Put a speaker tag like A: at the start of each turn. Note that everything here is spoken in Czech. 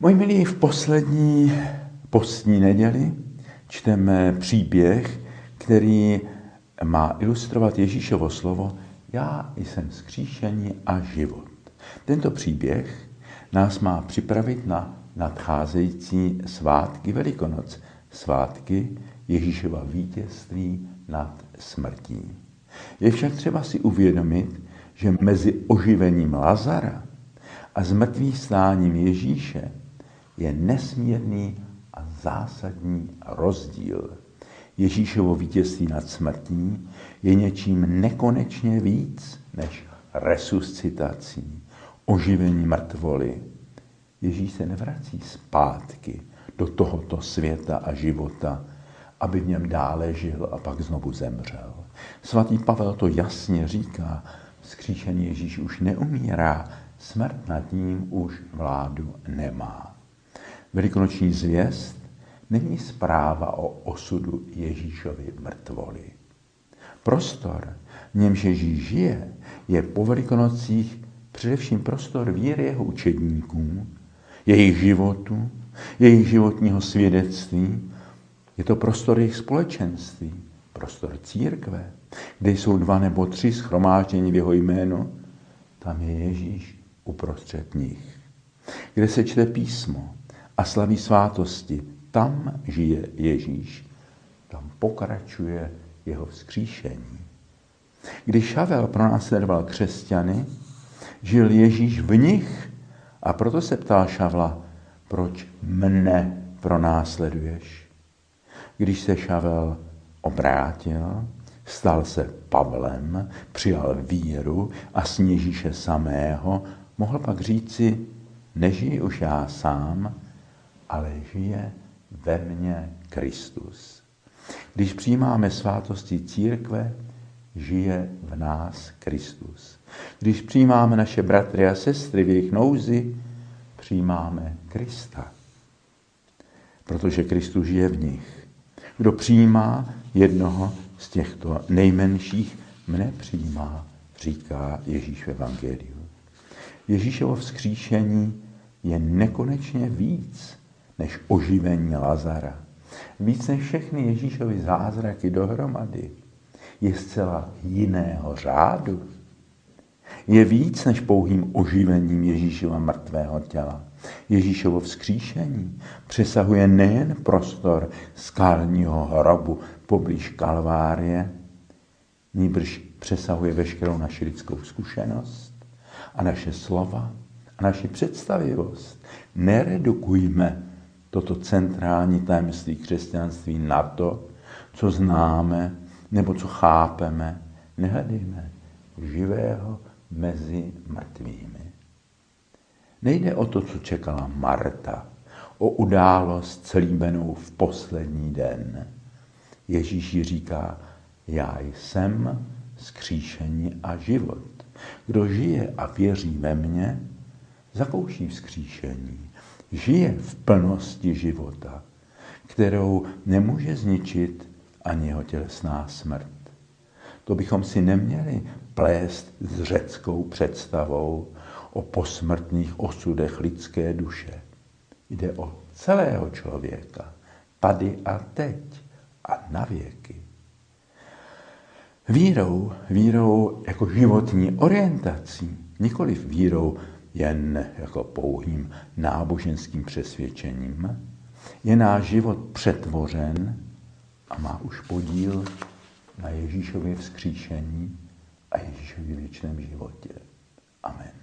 A: Moji milí, v poslední postní neděli čteme příběh, který má ilustrovat Ježíšovo slovo Já jsem skříšení a život. Tento příběh nás má připravit na nadcházející svátky Velikonoc, svátky Ježíšova vítězství nad smrtí. Je však třeba si uvědomit, že mezi oživením Lazara a zmrtvým stáním Ježíše je nesmírný a zásadní rozdíl. Ježíšovo vítězství nad smrtí je něčím nekonečně víc než resuscitací, oživení mrtvoly. Ježíš se nevrací zpátky do tohoto světa a života, aby v něm dále žil a pak znovu zemřel. Svatý Pavel to jasně říká, skříšený Ježíš už neumírá, smrt nad ním už vládu nemá. Velikonoční zvěst není zpráva o osudu Ježíšovy mrtvoly. Prostor, v němž Ježíš žije, je po velikonocích především prostor víry jeho učedníků, jejich životu, jejich životního svědectví. Je to prostor jejich společenství, prostor církve, kde jsou dva nebo tři schromáždění v jeho jméno, tam je Ježíš uprostřed nich. Kde se čte písmo, a slaví svátosti. Tam žije Ježíš. Tam pokračuje jeho vzkříšení. Když Šavel pronásledoval křesťany, žil Ježíš v nich a proto se ptal Šavla, proč mne pronásleduješ? Když se Šavel obrátil, stal se Pavlem, přijal víru a s Ježíše samého, mohl pak říci, nežij už já sám, ale žije ve mně Kristus. Když přijímáme svátosti církve, žije v nás Kristus. Když přijímáme naše bratry a sestry v jejich nouzi, přijímáme Krista. Protože Kristus žije v nich. Kdo přijímá jednoho z těchto nejmenších, mne přijímá, říká Ježíš v Evangeliu. Ježíšovo vzkříšení je nekonečně víc než oživení Lazara. Víc než všechny Ježíšovy zázraky dohromady je zcela jiného řádu. Je víc než pouhým oživením Ježíšova mrtvého těla. Ježíšovo vzkříšení přesahuje nejen prostor skalního hrobu poblíž Kalvárie, nýbrž přesahuje veškerou naši lidskou zkušenost a naše slova a naši představivost. Neredukujme toto centrální tajemství křesťanství na to, co známe nebo co chápeme. Nehledejme živého mezi mrtvými. Nejde o to, co čekala Marta, o událost celíbenou v poslední den. Ježíš říká, já jsem skříšení a život. Kdo žije a věří ve mně, zakouší vzkříšení žije v plnosti života, kterou nemůže zničit ani jeho tělesná smrt. To bychom si neměli plést s řeckou představou o posmrtných osudech lidské duše. Jde o celého člověka, tady a teď a na věky. Vírou, vírou jako životní orientací, nikoli vírou jen jako pouhým náboženským přesvědčením, je náš život přetvořen a má už podíl na Ježíšově vzkříšení a Ježíšově věčném životě. Amen.